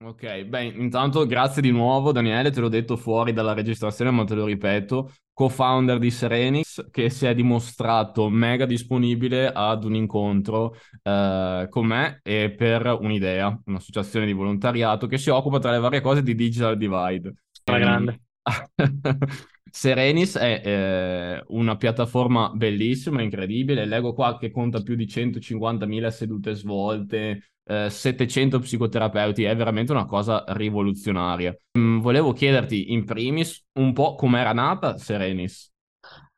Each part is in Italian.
Ok, beh, intanto grazie di nuovo Daniele, te l'ho detto fuori dalla registrazione, ma te lo ripeto, co-founder di Serenix, che si è dimostrato mega disponibile ad un incontro eh, con me e per un'idea, un'associazione di volontariato che si occupa tra le varie cose di Digital Divide. Alla grande. Serenis è eh, una piattaforma bellissima, incredibile. Leggo qua che conta più di 150.000 sedute svolte, eh, 700 psicoterapeuti, è veramente una cosa rivoluzionaria. Mm, volevo chiederti in primis un po' com'era nata Serenis.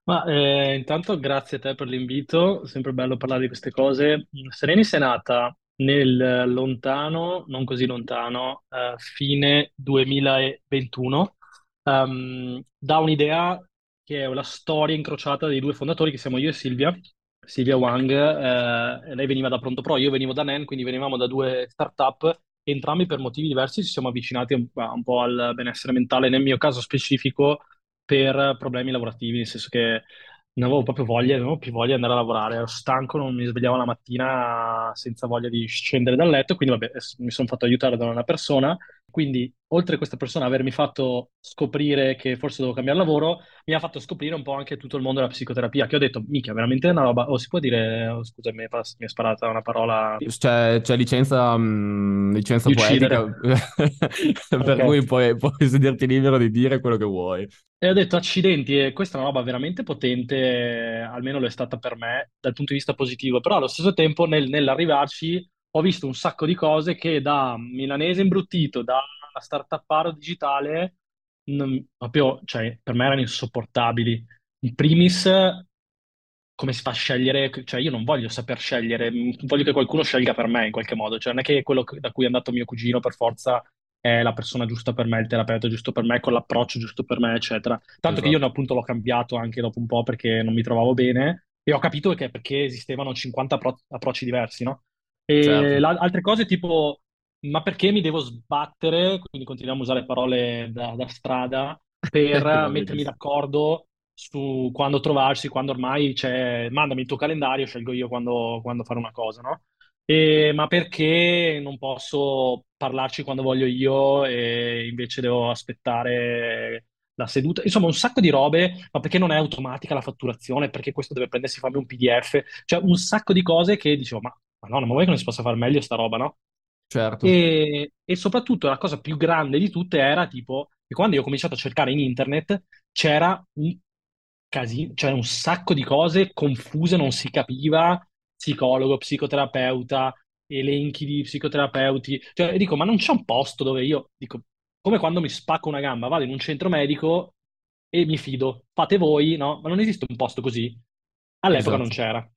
Ma eh, intanto grazie a te per l'invito, sempre bello parlare di queste cose. Serenis è nata nel lontano, non così lontano, eh, fine 2021, um, da un'idea che è la storia incrociata dei due fondatori, che siamo io e Silvia, Silvia Wang, eh, lei veniva da Pronto Pro, io venivo da NEN, quindi venivamo da due startup, entrambi per motivi diversi ci siamo avvicinati un, un po' al benessere mentale, nel mio caso specifico per problemi lavorativi, nel senso che non avevo proprio voglia, non avevo più voglia di andare a lavorare, ero stanco, non mi svegliavo la mattina senza voglia di scendere dal letto, quindi vabbè, mi sono fatto aiutare da una persona, quindi oltre a questa persona avermi fatto scoprire che forse dovevo cambiare lavoro, mi ha fatto scoprire un po' anche tutto il mondo della psicoterapia, che ho detto, mica, veramente è una roba, o oh, si può dire, oh, scusa, mi è, mi è sparata una parola... C'è, c'è licenza, mh, licenza poetica, per okay. cui puoi, puoi sentirti libero di dire quello che vuoi. E ho detto, accidenti, e questa è una roba veramente potente, almeno lo è stata per me, dal punto di vista positivo, però allo stesso tempo nel, nell'arrivarci ho visto un sacco di cose che da milanese imbruttito, da startupparo digitale, non, proprio, cioè, per me erano insopportabili. In primis, come si fa a scegliere? Cioè, io non voglio saper scegliere, voglio che qualcuno scelga per me in qualche modo. Cioè, non è che quello da cui è andato mio cugino per forza è la persona giusta per me, il terapeuta giusto per me, con l'approccio giusto per me, eccetera. Tanto esatto. che io appunto l'ho cambiato anche dopo un po' perché non mi trovavo bene e ho capito che perché esistevano 50 appro- approcci diversi, no? E certo. la- altre cose tipo, ma perché mi devo sbattere, quindi continuiamo a usare parole da, da strada, per mettermi d'accordo su quando trovarsi, quando ormai c'è, mandami il tuo calendario, scelgo io quando, quando fare una cosa, no? E, ma perché non posso parlarci quando voglio io e invece devo aspettare la seduta? Insomma, un sacco di robe, ma perché non è automatica la fatturazione? Perché questo deve prendersi farmi un PDF? Cioè, un sacco di cose che dicevo, ma, ma no, non vuoi che non si possa fare meglio sta roba, no? Certo. E, e soprattutto la cosa più grande di tutte era tipo, che quando io ho cominciato a cercare in internet c'era un casino, cioè un sacco di cose confuse, non si capiva psicologo, psicoterapeuta, elenchi di psicoterapeuti. Cioè, dico, ma non c'è un posto dove io, dico, come quando mi spacco una gamba, vado in un centro medico e mi fido, fate voi, no? Ma non esiste un posto così. All'epoca esatto. non c'era.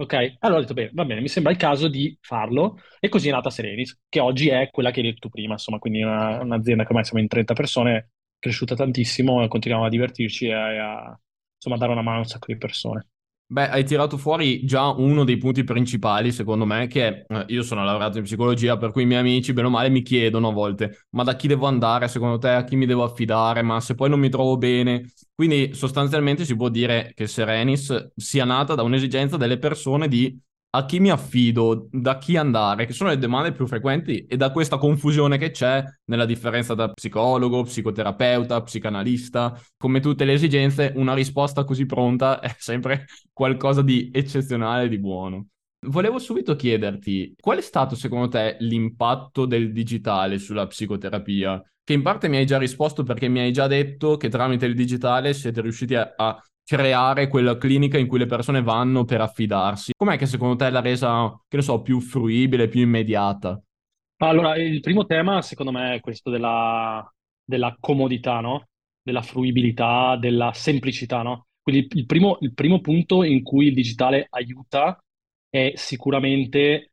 Ok? Allora ho detto, beh, va bene, mi sembra il caso di farlo. E così è nata Serenis, che oggi è quella che hai detto prima, insomma, quindi una, un'azienda che ormai siamo in 30 persone, cresciuta tantissimo, e continuiamo a divertirci e a, insomma, dare una mano a un sacco di persone. Beh, hai tirato fuori già uno dei punti principali, secondo me, che eh, io sono laureato in psicologia, per cui i miei amici, bene o male, mi chiedono a volte, ma da chi devo andare, secondo te, a chi mi devo affidare, ma se poi non mi trovo bene. Quindi sostanzialmente si può dire che Serenis sia nata da un'esigenza delle persone di a chi mi affido, da chi andare, che sono le domande più frequenti e da questa confusione che c'è nella differenza tra psicologo, psicoterapeuta, psicanalista, come tutte le esigenze, una risposta così pronta è sempre qualcosa di eccezionale di buono. Volevo subito chiederti, qual è stato secondo te l'impatto del digitale sulla psicoterapia? Che in parte mi hai già risposto perché mi hai già detto che tramite il digitale siete riusciti a, a creare quella clinica in cui le persone vanno per affidarsi. Com'è che secondo te l'ha resa, che ne so, più fruibile, più immediata? Allora, il primo tema secondo me è questo della, della comodità, no? Della fruibilità, della semplicità, no? Quindi il primo, il primo punto in cui il digitale aiuta è sicuramente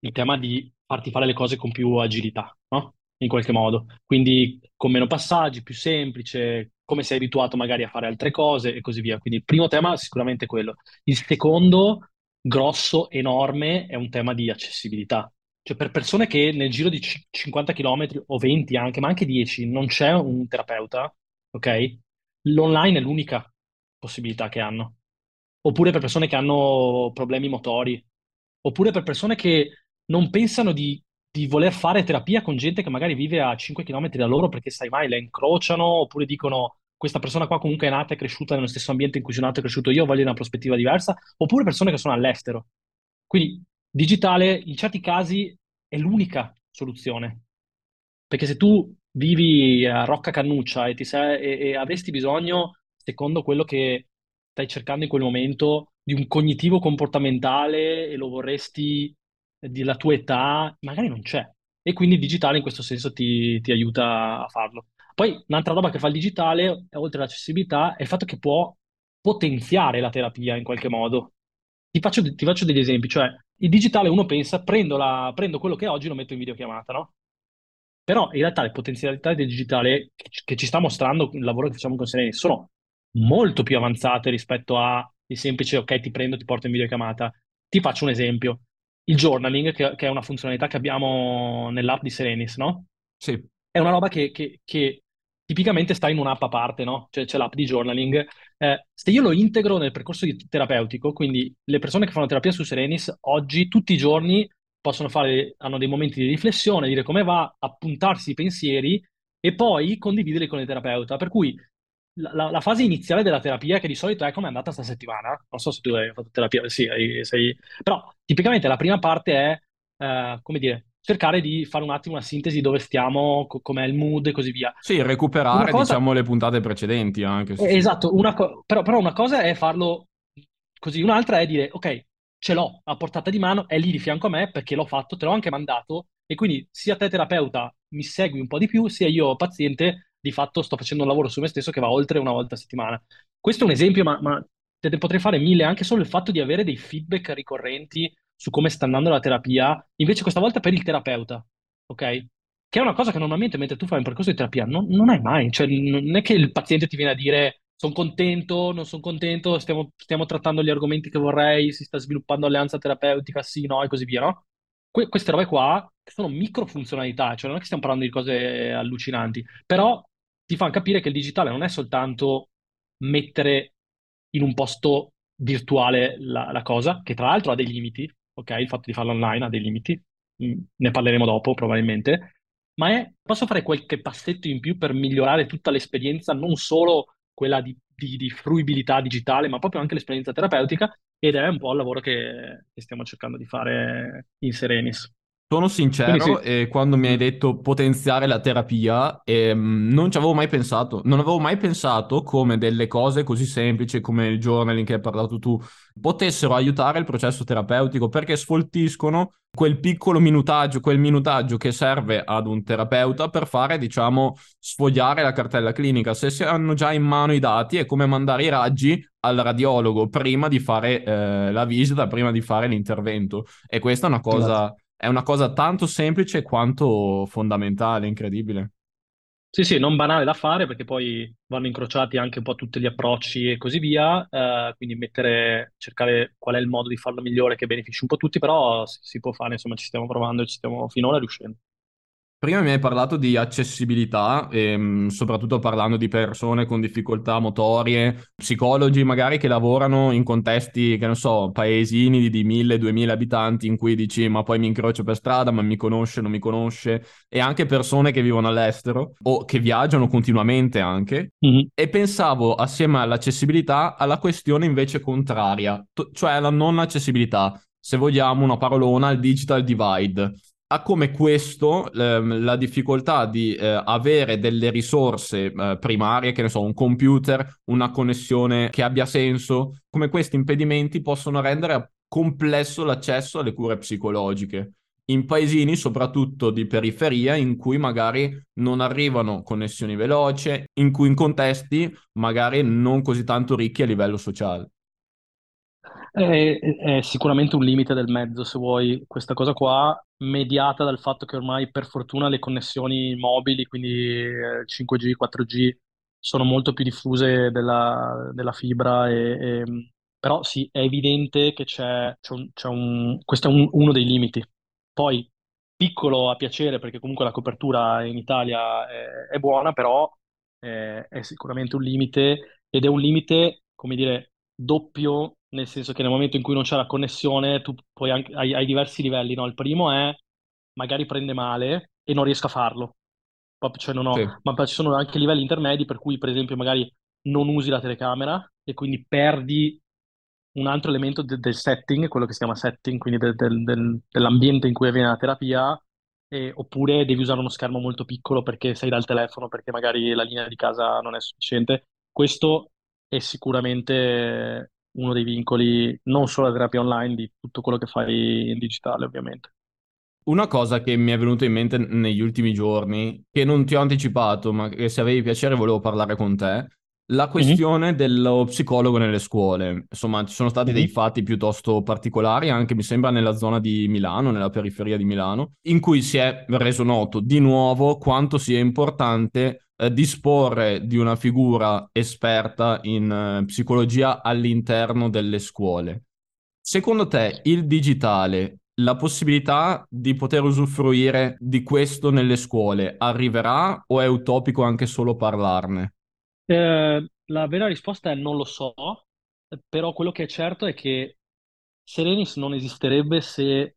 il tema di farti fare le cose con più agilità, no? In qualche modo. Quindi con meno passaggi, più semplice, come sei abituato magari a fare altre cose e così via. Quindi il primo tema è sicuramente quello. Il secondo, grosso, enorme, è un tema di accessibilità. Cioè per persone che nel giro di 50 km o 20 anche, ma anche 10, non c'è un terapeuta, ok? L'online è l'unica possibilità che hanno. Oppure per persone che hanno problemi motori. Oppure per persone che non pensano di di voler fare terapia con gente che magari vive a 5 km da loro perché sai mai, la incrociano oppure dicono questa persona qua comunque è nata e cresciuta nello stesso ambiente in cui sono nato e cresciuto io, voglio una prospettiva diversa, oppure persone che sono all'estero. Quindi digitale in certi casi è l'unica soluzione. Perché se tu vivi a Rocca Cannuccia e, sei, e, e avresti bisogno, secondo quello che stai cercando in quel momento, di un cognitivo comportamentale e lo vorresti della tua età, magari non c'è. E quindi il digitale in questo senso ti, ti aiuta a farlo. Poi un'altra roba che fa il digitale, oltre all'accessibilità, è il fatto che può potenziare la terapia in qualche modo. Ti faccio, ti faccio degli esempi, cioè il digitale uno pensa, prendo, la, prendo quello che è oggi e lo metto in videochiamata, no? Però in realtà le potenzialità del digitale che, che ci sta mostrando il lavoro che facciamo con Sereni sono molto più avanzate rispetto a il semplice ok, ti prendo, ti porto in videochiamata. Ti faccio un esempio. Il journaling, che, che è una funzionalità che abbiamo nell'app di Serenis, no? Sì. È una roba che, che, che tipicamente sta in un'app a parte, no? Cioè c'è l'app di journaling. Eh, se io lo integro nel percorso terapeutico, quindi le persone che fanno terapia su Serenis oggi, tutti i giorni, possono fare, hanno dei momenti di riflessione, dire come va, appuntarsi i pensieri e poi condividerli con il terapeuta. Per cui la, la, fase iniziale della terapia, che di solito è come è andata questa settimana, non so se tu hai fatto terapia, sì, hai, sei... però tipicamente la prima parte è, eh, come dire, cercare di fare un attimo una sintesi dove stiamo, co- com'è il mood e così via. Sì, recuperare, cosa... diciamo, le puntate precedenti anche. Sì, esatto, una co- però, però una cosa è farlo così, un'altra è dire, ok, ce l'ho a portata di mano, è lì di fianco a me perché l'ho fatto, te l'ho anche mandato e quindi sia te terapeuta mi segui un po' di più, sia io paziente di fatto sto facendo un lavoro su me stesso che va oltre una volta a settimana. Questo è un esempio, ma, ma te ne potrei fare mille, anche solo il fatto di avere dei feedback ricorrenti su come sta andando la terapia, invece questa volta per il terapeuta, ok? Che è una cosa che normalmente mentre tu fai un percorso di terapia non, non hai mai, cioè non è che il paziente ti viene a dire sono contento, non sono contento, stiamo, stiamo, trattando gli argomenti che vorrei, si sta sviluppando alleanza terapeutica, sì, no, e così via, no? Que- queste robe qua sono micro funzionalità, cioè non è che stiamo parlando di cose allucinanti, però ti fanno capire che il digitale non è soltanto mettere in un posto virtuale la, la, cosa, che tra l'altro ha dei limiti, ok? Il fatto di farlo online ha dei limiti, mm, ne parleremo dopo probabilmente, ma è posso fare qualche passetto in più per migliorare tutta l'esperienza, non solo quella di, di, di fruibilità digitale, ma proprio anche l'esperienza terapeutica, ed è un po' il lavoro che, che stiamo cercando di fare in Serenis. Sono sincero, sì. e quando mi hai detto potenziare la terapia, ehm, non ci avevo mai pensato. Non avevo mai pensato come delle cose così semplici come il journaling che hai parlato tu potessero aiutare il processo terapeutico perché sfoltiscono quel piccolo minutaggio, quel minutaggio che serve ad un terapeuta per fare, diciamo, sfogliare la cartella clinica. Se si hanno già in mano i dati è come mandare i raggi al radiologo prima di fare eh, la visita, prima di fare l'intervento. E questa è una cosa... Esatto è una cosa tanto semplice quanto fondamentale, incredibile. Sì, sì, non banale da fare perché poi vanno incrociati anche un po' tutti gli approcci e così via, eh, quindi mettere, cercare qual è il modo di farlo migliore che benefici un po' tutti, però si, si può fare, insomma ci stiamo provando e ci stiamo finora riuscendo. Prima mi hai parlato di accessibilità, e, ehm, soprattutto parlando di persone con difficoltà motorie, psicologi magari che lavorano in contesti, che non so, paesini di 1000-2000 abitanti in cui dici ma poi mi incrocio per strada, ma mi conosce, non mi conosce, e anche persone che vivono all'estero o che viaggiano continuamente anche. Mm-hmm. E pensavo assieme all'accessibilità alla questione invece contraria, cioè la non accessibilità, se vogliamo una parolona, il digital divide ha come questo ehm, la difficoltà di eh, avere delle risorse eh, primarie, che ne so, un computer, una connessione che abbia senso, come questi impedimenti possono rendere complesso l'accesso alle cure psicologiche in paesini soprattutto di periferia in cui magari non arrivano connessioni veloci, in cui in contesti magari non così tanto ricchi a livello sociale. È, è, sicuramente un limite del mezzo, se vuoi, questa cosa qua, mediata dal fatto che ormai per fortuna le connessioni mobili, quindi 5G, 4G, sono molto più diffuse della, della fibra, e, e, però sì, è evidente che c'è, c'è un, c'è un, questo è un, uno dei limiti. Poi, piccolo a piacere, perché comunque la copertura in Italia è, è buona, però è, è sicuramente un limite ed è un limite, come dire, doppio nel senso che nel momento in cui non c'è la connessione tu poi anche, hai, hai diversi livelli, no? Il primo è magari prende male e non riesco a farlo. Cioè non ho, Sì. ma ci sono anche livelli intermedi per cui, per esempio, magari non usi la telecamera e quindi perdi un altro elemento de- del setting, quello che si chiama setting, quindi del- del- del- dell'ambiente in cui avviene la terapia, e- oppure devi usare uno schermo molto piccolo perché sei dal telefono, perché magari la linea di casa non è sufficiente. Questo è sicuramente uno dei vincoli, non solo della terapia online, di tutto quello che fai in digitale, ovviamente. Una cosa che mi è venuta in mente negli ultimi giorni, che non ti ho anticipato, ma che se avevi piacere volevo parlare con te, la Mhm, questione dello psicologo nelle scuole. Insomma, ci sono stati dei mhm. fatti piuttosto particolari, anche mi sembra nella zona di Milano, nella periferia di Milano, in cui si è reso noto di nuovo quanto sia importante eh, disporre di una figura esperta in eh, psicologia all'interno delle scuole. Secondo te il digitale, la possibilità di poter usufruire di questo nelle scuole arriverà o è utopico anche solo parlarne? Eh, la vera risposta è non lo so, però quello che è certo è che Serenis non esisterebbe se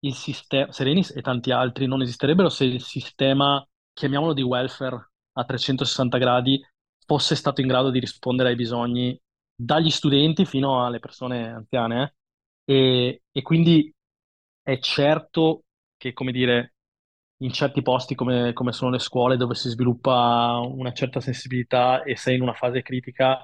il sistema, Serenis e tanti altri non esisterebbero se il sistema, chiamiamolo di welfare a 360 gradi, fosse stato in grado di rispondere ai bisogni dagli studenti fino alle persone anziane. eh. E, e quindi è certo che, come dire, in certi posti come, come sono le scuole dove si sviluppa una certa sensibilità e sei in una fase critica,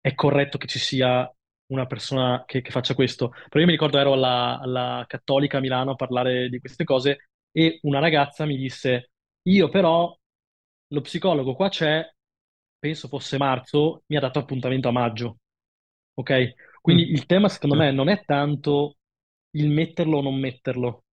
è corretto che ci sia una persona che, che faccia questo. Però io mi ricordo ero alla, alla Cattolica a Milano a parlare di queste cose e una ragazza mi disse, io però lo psicologo qua c'è, penso fosse marzo, mi ha dato appuntamento a maggio, ok? Quindi Mm. il tema secondo me non è tanto il metterlo o non metterlo,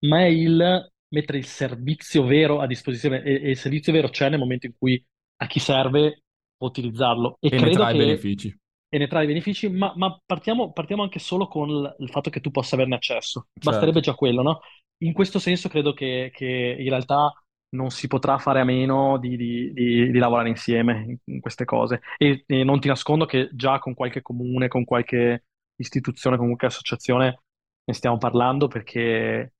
ma è il mettere il servizio vero a disposizione e, e il servizio vero c'è nel momento in cui a chi serve può utilizzarlo. E E ne trae che benefici. e ne trae benefici, ma, ma partiamo, partiamo anche solo con il, il fatto che tu possa averne accesso. Basterebbe Certo. già quello, no? In questo senso credo che, che in realtà non si potrà fare a meno di, di- di- di lavorare insieme in, in queste cose. E, e non ti nascondo che già con qualche comune, con qualche istituzione, con qualche associazione ne stiamo parlando perché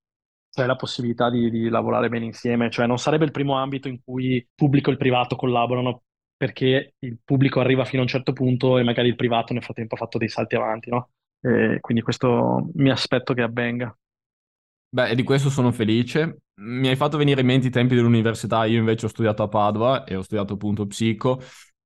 c'è la possibilità di, di lavorare bene insieme. Cioè non sarebbe il primo ambito in cui pubblico e privato collaborano perché il pubblico arriva fino a un certo punto e magari il privato nel frattempo ha fatto dei salti avanti, no? E quindi questo mi aspetto che avvenga. Beh, di questo sono felice. Mi hai fatto venire in mente i tempi dell'università, io invece ho studiato a Padova e ho studiato appunto psico.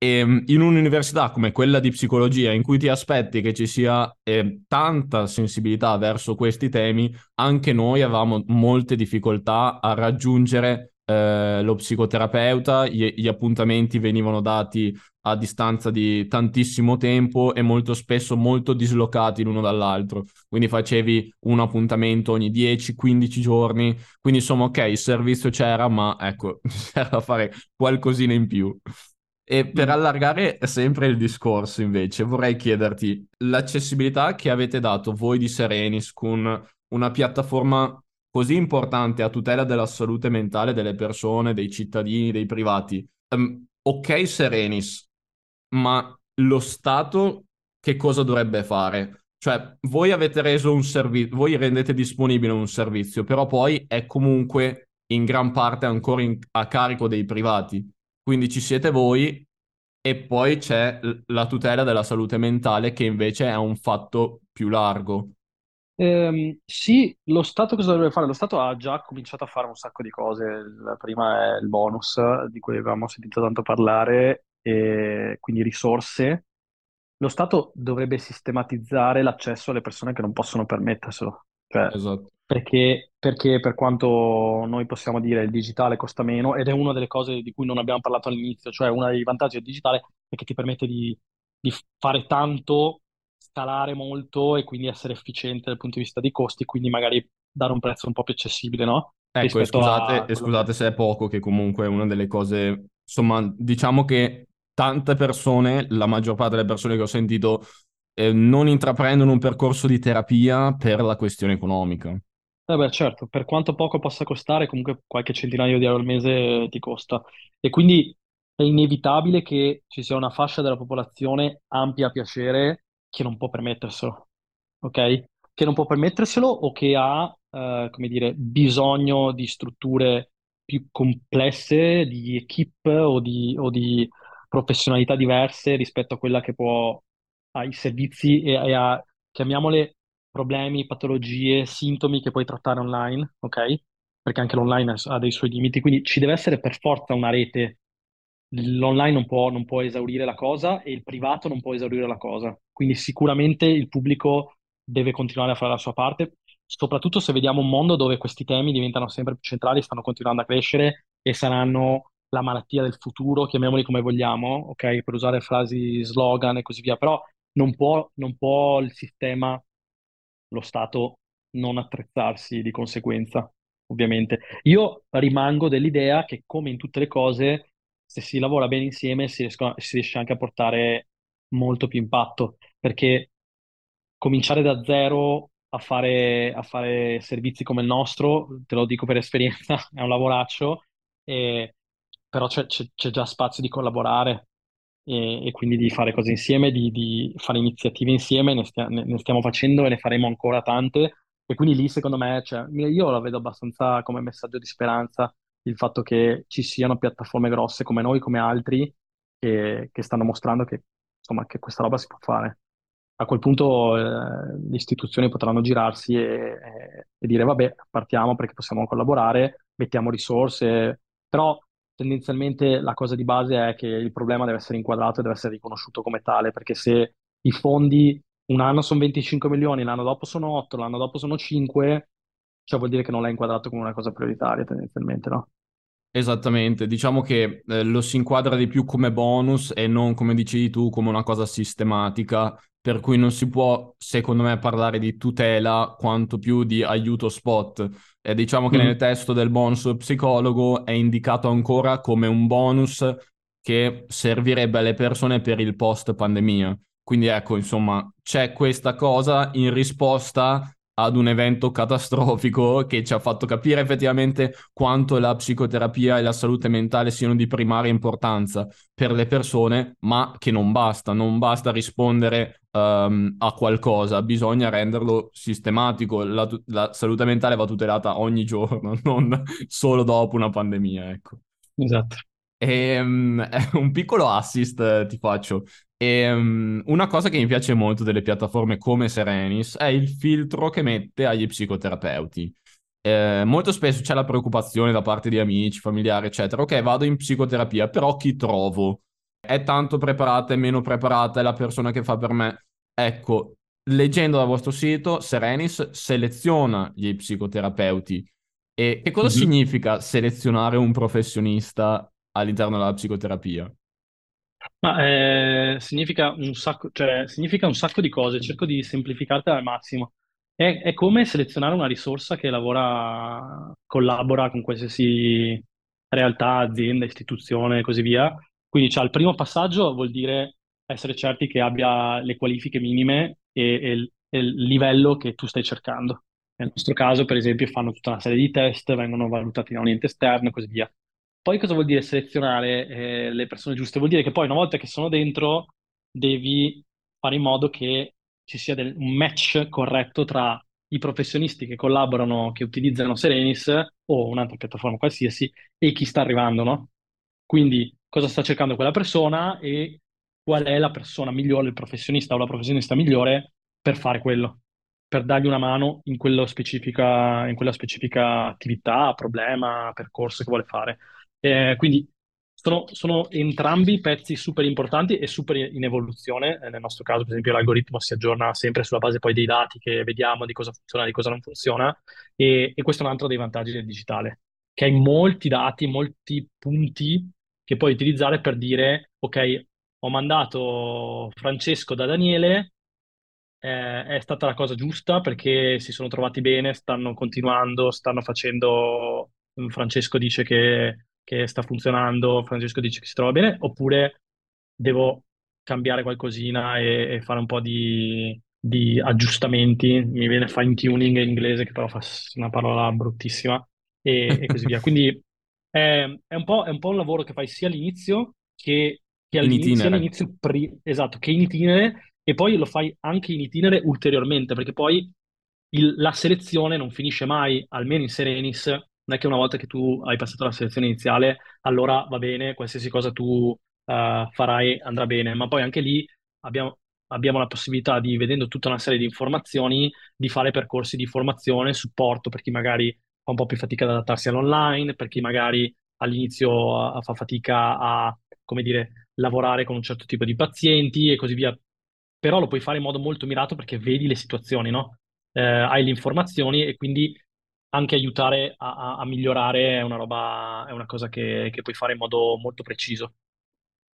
E mm, in un'università come quella di psicologia, in cui ti aspetti che ci sia eh, tanta sensibilità verso questi temi, anche noi avevamo molte difficoltà a raggiungere eh, lo psicoterapeuta, gli, gli appuntamenti venivano dati a distanza di tantissimo tempo e molto spesso molto dislocati l'uno dall'altro quindi facevi un appuntamento ogni 10-15 giorni, quindi insomma ok, il servizio c'era, ma ecco, c'era da fare qualcosina in più. E per Mm. allargare sempre il discorso, invece, vorrei chiederti l'accessibilità che avete dato voi di Serenis con una piattaforma così importante a tutela della salute mentale delle persone, dei cittadini, dei privati. Ehm, ok, Serenis, ma lo Stato che cosa dovrebbe fare? Cioè, voi avete reso un servizio, voi rendete disponibile un servizio, però poi è comunque in gran parte ancora in- a carico dei privati. Quindi ci siete voi e poi c'è la tutela della salute mentale che invece è un fatto più largo. Ehm, sì, lo Stato cosa dovrebbe fare? Lo Stato ha già cominciato a fare un sacco di cose. La prima è il bonus, di cui avevamo sentito tanto parlare, e quindi risorse. Lo Stato dovrebbe sistematizzare l'accesso alle persone che non possono permetterselo. Cioè, Esatto. perché, perché per quanto noi possiamo dire il digitale costa meno, ed è una delle cose di cui non abbiamo parlato all'inizio, cioè uno dei vantaggi del digitale è che ti permette di, di fare tanto, scalare molto e quindi essere efficiente dal punto di vista dei costi, quindi magari dare un prezzo un po' più accessibile, no? Ecco, e Rispetto scusate, a e quello scusate se è poco, che comunque è una delle cose, insomma, diciamo che tante persone, la maggior parte delle persone che ho sentito, eh, non intraprendono un percorso di terapia per la questione economica. Eh beh, certo, per quanto poco possa costare, comunque qualche centinaio di euro al mese ti costa. E quindi è inevitabile che ci sia una fascia della popolazione ampia a piacere che non può permetterselo, ok? Che non può permetterselo o che ha uh, come dire, bisogno di strutture più complesse, di equip o di, o di professionalità diverse rispetto a quella che può ai servizi e, a, chiamiamole, problemi, patologie, sintomi che puoi trattare online, ok? Perché anche l'online ha dei suoi limiti, quindi ci deve essere per forza una rete. L'online non può, non può esaurire la cosa e il privato non può esaurire la cosa. Quindi sicuramente il pubblico deve continuare a fare la sua parte, soprattutto se vediamo un mondo dove questi temi diventano sempre più centrali, stanno continuando a crescere e saranno la malattia del futuro, chiamiamoli come vogliamo, ok? Per usare frasi slogan e così via, però non può, non può il sistema, lo Stato, non attrezzarsi di conseguenza, ovviamente. Io rimango dell'idea che, come in tutte le cose, se si lavora bene insieme si, riescono, si riesce anche a portare molto più impatto, perché cominciare da zero a fare, a fare servizi come il nostro, te lo dico per esperienza, è un lavoraccio, e, però c'è, c'è, c'è già spazio di collaborare e, quindi di fare cose insieme, di, di fare iniziative insieme, ne, stia, ne, ne, stiamo facendo e ne faremo ancora tante. E quindi lì, secondo me, cioè, io la vedo abbastanza come messaggio di speranza il fatto che ci siano piattaforme grosse come noi, come altri, che, che stanno mostrando che, insomma, che questa roba si può fare a quel punto eh, le istituzioni potranno girarsi e, e, e, dire vabbè, partiamo perché possiamo collaborare, mettiamo risorse, però tendenzialmente la cosa di base è che il problema deve essere inquadrato e deve essere riconosciuto come tale, perché se i fondi un anno sono 25 milioni, l'anno dopo sono 8, l'anno dopo sono 5, cioè vuol dire che non l'hai inquadrato come una cosa prioritaria tendenzialmente, no? Esattamente, diciamo che eh, lo si inquadra di più come bonus e non, come dicevi tu, come una cosa sistematica, per cui non si può, secondo me, parlare di tutela quanto più di aiuto spot. E diciamo che mm. nel testo del bonus psicologo è indicato ancora come un bonus che servirebbe alle persone per il post pandemia. Quindi ecco, insomma, c'è questa cosa in risposta ad un evento catastrofico che ci ha fatto capire effettivamente quanto la psicoterapia e la salute mentale siano di primaria importanza per le persone, ma che non basta, non basta rispondere um, a qualcosa, bisogna renderlo sistematico. La, la, salute mentale va tutelata ogni giorno, non solo dopo una pandemia, ecco. Esatto. E, um, un piccolo assist eh, ti faccio. E, um, una cosa che mi piace molto delle piattaforme come Serenis è il filtro che mette agli psicoterapeuti. Eh, molto spesso c'è la preoccupazione da parte di amici, familiari, eccetera. Ok, vado in psicoterapia, però chi trovo? È tanto preparata, è meno preparata, è la persona che fa per me. Ecco, leggendo dal vostro sito, Serenis seleziona gli psicoterapeuti. E che cosa mm-hmm. significa selezionare un professionista all'interno della psicoterapia? Ma eh, significa un sacco, cioè, significa un sacco di cose, cerco di semplificartela al massimo. È, è come selezionare una risorsa che lavora, collabora con qualsiasi realtà, azienda, istituzione e così via. Quindi, cioè, il primo passaggio vuol dire essere certi che abbia le qualifiche minime e, e, e il livello che tu stai cercando. Nel nostro caso, per esempio, fanno tutta una serie di test, vengono valutati da un ente esterno e così via. Poi cosa vuol dire selezionare eh, le persone giuste? Vuol dire che poi una volta che sono dentro devi fare in modo che ci sia del, un match corretto tra i professionisti che collaborano, che utilizzano Serenis o un'altra piattaforma qualsiasi e chi sta arrivando, no? Quindi cosa sta cercando quella persona e qual è la persona migliore, il professionista o la professionista migliore per fare quello, per dargli una mano in, in quella specifica attività, problema, percorso che vuole fare. Eh, quindi sono, sono, entrambi pezzi super importanti e super in evoluzione. Eh, nel nostro caso, per esempio, l'algoritmo si aggiorna sempre sulla base poi dei dati che vediamo di cosa funziona e di cosa non funziona. E, e questo è un altro dei vantaggi del digitale, che hai molti dati, molti punti che puoi utilizzare per dire, ok, ho mandato Francesco da Daniele, eh, è stata la cosa giusta perché si sono trovati bene, stanno continuando, stanno facendo... Francesco dice che che sta funzionando, Francesco dice che si trova bene, oppure devo cambiare qualcosina e, e fare un po' di, di, aggiustamenti, mi viene fine tuning in inglese, che però fa una parola bruttissima, e, e così via. Quindi è, è, un è, un po', un lavoro che fai sia all'inizio che, che all'inizio, all'inizio pri- esatto, che in itinere, e poi lo fai anche in itinere ulteriormente, perché poi il, la selezione non finisce mai, almeno in Serenis, non è che una volta che tu hai passato la selezione iniziale, allora va bene, qualsiasi cosa tu uh, farai andrà bene, ma poi anche lì abbiamo, abbiamo la possibilità di, vedendo tutta una serie di informazioni, di fare percorsi di formazione, supporto per chi magari fa un po' più fatica ad adattarsi all'online, per chi magari all'inizio fa fatica a, come dire, lavorare con un certo tipo di pazienti e così via. Però lo puoi fare in modo molto mirato perché vedi le situazioni, no? Eh, hai le informazioni e quindi anche aiutare a, a, a migliorare è una roba, è una cosa che, che puoi fare in modo molto preciso.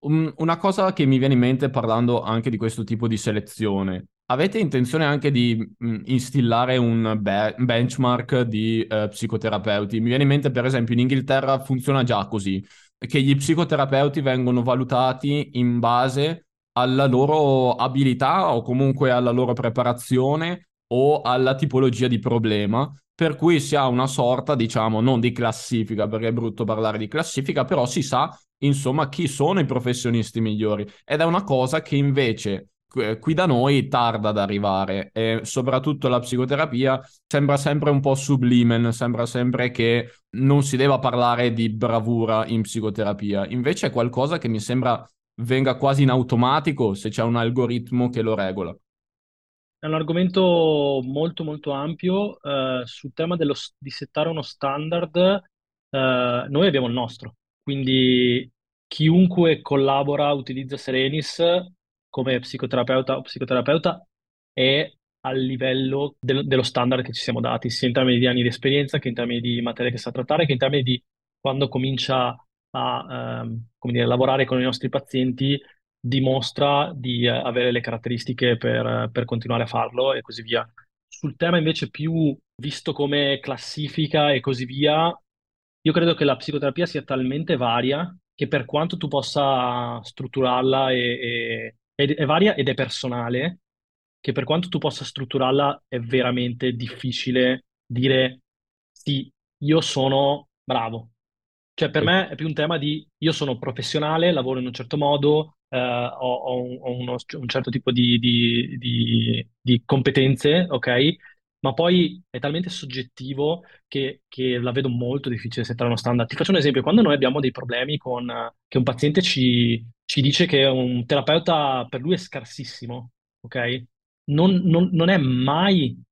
Una cosa che mi viene in mente parlando anche di questo tipo di selezione, avete intenzione anche di mm, instillare un be- benchmark di uh, psicoterapeuti? Mi viene in mente, per esempio, in Inghilterra funziona già così, che gli psicoterapeuti vengono valutati in base alla loro abilità o comunque alla loro preparazione o alla tipologia di problema, per cui si ha una sorta, diciamo, non di classifica, perché è brutto parlare di classifica, però si sa insomma, chi sono i professionisti migliori. Ed è una cosa che invece qui da noi tarda ad arrivare e soprattutto la psicoterapia sembra sempre un po' sublimen, sembra sempre che non si debba parlare di bravura in psicoterapia. Invece è qualcosa che mi sembra venga quasi in automatico se c'è un algoritmo che lo regola. È un argomento molto molto ampio. Uh, sul tema dello, di settare uno standard, uh, noi abbiamo il nostro, quindi chiunque collabora, utilizza Serenis come psicoterapeuta o psicoterapeuta è a livello del- dello standard che ci siamo dati, sia in termini di anni di esperienza che in termini di materia che sa trattare, che in termini di quando comincia a ehm, come dire, lavorare con i nostri pazienti, dimostra di eh, avere le caratteristiche per, per continuare a farlo e così via. Sul tema invece più visto come classifica e così via, io credo che la psicoterapia sia talmente varia che per quanto tu possa strutturarla e, e, è varia ed è personale, che per quanto tu possa strutturarla è veramente difficile dire sì, io sono bravo. Cioè per me è più un tema di io sono professionale, lavoro in un certo modo, eh, ho, ho, un, ho uno, un, certo tipo di, di, di, di competenze, ok? ma poi è talmente soggettivo che, che, la vedo molto difficile settare uno standard. Ti faccio un esempio, quando noi abbiamo dei problemi con che un paziente ci, ci dice che un terapeuta per lui è scarsissimo, ok? Non, non, non è mai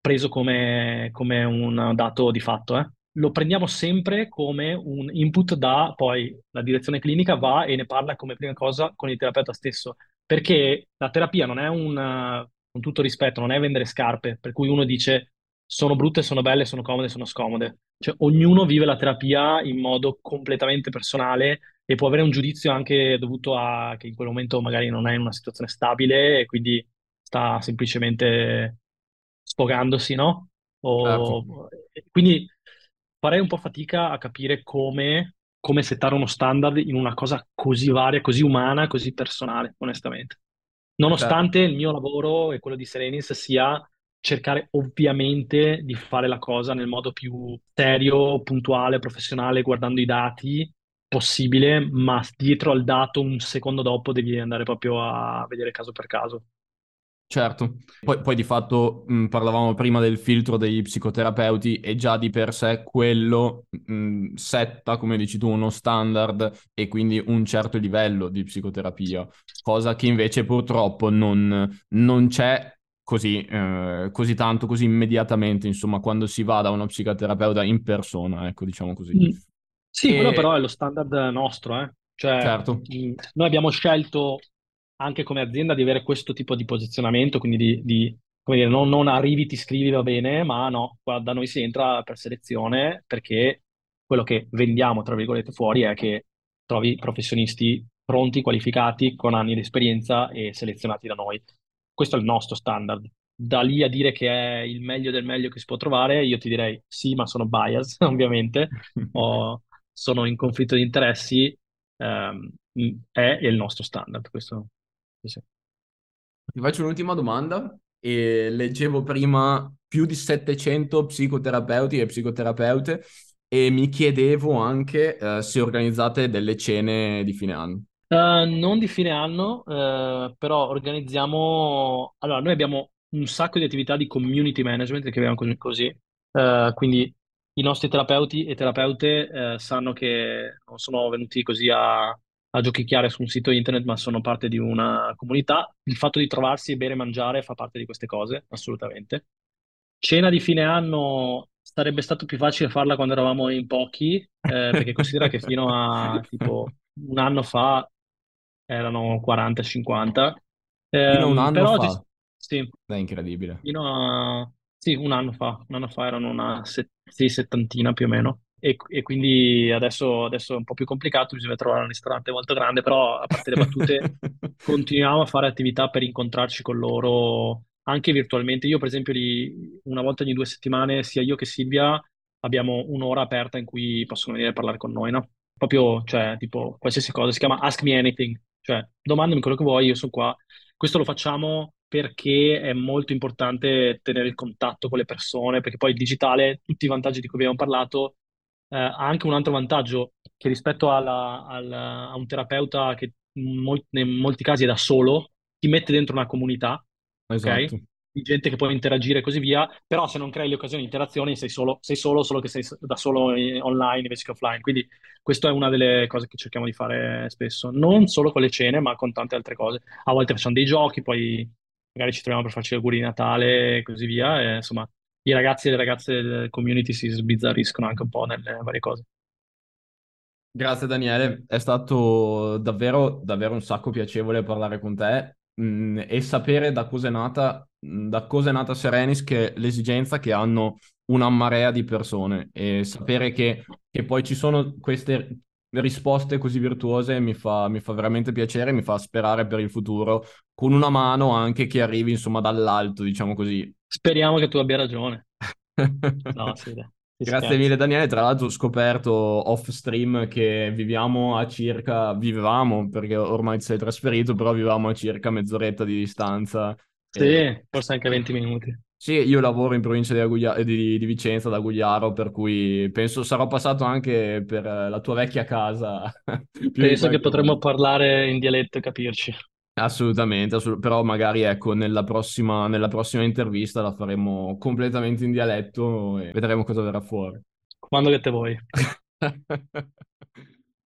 preso come, come, un dato di fatto, eh? Lo prendiamo sempre come un input da poi la direzione clinica va e ne parla come prima cosa con il terapeuta stesso, perché la terapia non è un con tutto rispetto, non è vendere scarpe, per cui uno dice sono brutte, sono belle, sono comode, sono scomode. Cioè, ognuno vive la terapia in modo completamente personale e può avere un giudizio anche dovuto a che in quel momento magari non è in una situazione stabile e quindi sta semplicemente sfogandosi, no? O... Certo. Quindi farei un po' fatica a capire come, come settare uno standard in una cosa così varia, così umana, così personale, onestamente. Nonostante il mio lavoro e quello di Serenis sia cercare ovviamente di fare la cosa nel modo più serio, puntuale, professionale, guardando i dati possibile, ma dietro al dato un secondo dopo devi andare proprio a vedere caso per caso. Certo, poi, poi, di fatto mh, parlavamo prima del filtro degli psicoterapeuti e già di per sé quello mh, setta, come dici tu, uno standard e quindi un certo livello di psicoterapia, cosa che invece purtroppo non, non c'è così, eh, così tanto, così immediatamente, insomma, quando si va da uno psicoterapeuta in persona, ecco, diciamo così. Mm. Sì, e... quello però è lo standard nostro, eh? Cioè, certo. noi abbiamo scelto anche come azienda di avere questo tipo di posizionamento, quindi di, di come dire, non, non, arrivi, ti scrivi, va bene, ma no, da noi si entra per selezione perché quello che vendiamo, tra virgolette, fuori è che trovi professionisti pronti, qualificati, con anni di esperienza e selezionati da noi. Questo è il nostro standard. Da lì a dire che è il meglio del meglio che si può trovare, io ti direi sì, ma sono bias, ovviamente, o sono in conflitto di interessi, ehm, è il nostro standard, questo sì. Ti faccio un'ultima domanda. E leggevo prima più di 700 psicoterapeuti e psicoterapeute e mi chiedevo anche uh, se organizzate delle cene di fine anno. Uh, non di fine anno, uh, però organizziamo... Allora, noi abbiamo un sacco di attività di community management, che abbiamo così. Uh, quindi i nostri terapeuti e terapeute sanno che non sono venuti così a, a giochicchiare su un sito internet, ma sono parte di una comunità. Il fatto di trovarsi, bere e mangiare fa parte di queste cose, assolutamente. Cena di fine anno sarebbe stato più facile farla quando eravamo in pochi, eh, perché considera che fino a tipo un anno fa erano 40-50. Eh, fino a un ehm, anno però fa? Ti... Sì. È incredibile. Fino a... Sì, un anno fa. Un anno fa erano una set... sì, settantina più o meno. E, e quindi adesso, adesso, è un po' più complicato, bisogna trovare un ristorante molto grande, però a parte le battute continuiamo a fare attività per incontrarci con loro anche virtualmente. Io per esempio li, una volta ogni due settimane, sia io che Silvia, abbiamo un'ora aperta in cui possono venire a parlare con noi, no? Proprio, cioè, tipo, qualsiasi cosa, si chiama Ask Me Anything, cioè, domandami quello che vuoi, io sono qua. Questo lo facciamo perché è molto importante tenere il contatto con le persone, perché poi il digitale, tutti i vantaggi di cui abbiamo parlato, eh, ha anche un altro vantaggio che rispetto alla, alla, a un terapeuta che in molti, in molti casi è da solo, ti mette dentro una comunità, esatto. ok? Di gente che può interagire e così via, però se non crei le occasioni di interazione sei solo, sei solo, solo che sei da solo online invece che offline. Quindi questa è una delle cose che cerchiamo di fare spesso, non solo con le cene, ma con tante altre cose. A volte facciamo dei giochi, poi magari ci troviamo per farci gli auguri di Natale e così via. E, insomma, i ragazzi e le ragazze del community si sbizzarriscono anche un po' nelle varie cose. Grazie Daniele, è stato davvero, davvero un sacco piacevole parlare con te mh, mm, e sapere da cosa è nata, mm, da cosa è nata Serenis, che l'esigenza che hanno una marea di persone e sapere che, che poi ci sono queste risposte così virtuose mi fa, mi fa veramente piacere, mi fa sperare per il futuro, con una mano anche che arrivi insomma dall'alto, diciamo così. Speriamo che tu abbia ragione. no, sì, Grazie mille Daniele, tra l'altro ho scoperto off stream che viviamo a circa, vivevamo perché ormai ti sei trasferito, però vivevamo a circa mezz'oretta di distanza. Sì, e... forse anche 20 minuti. Sì, io lavoro in provincia di, Aguglia- di, di Vicenza, da Gugliaro, per cui penso sarò passato anche per la tua vecchia casa. penso che potremmo parlare in dialetto e capirci. Assolutamente, assolut- però magari ecco nella prossima, nella prossima intervista la faremo completamente in dialetto e vedremo cosa verrà fuori. Quando che te vuoi.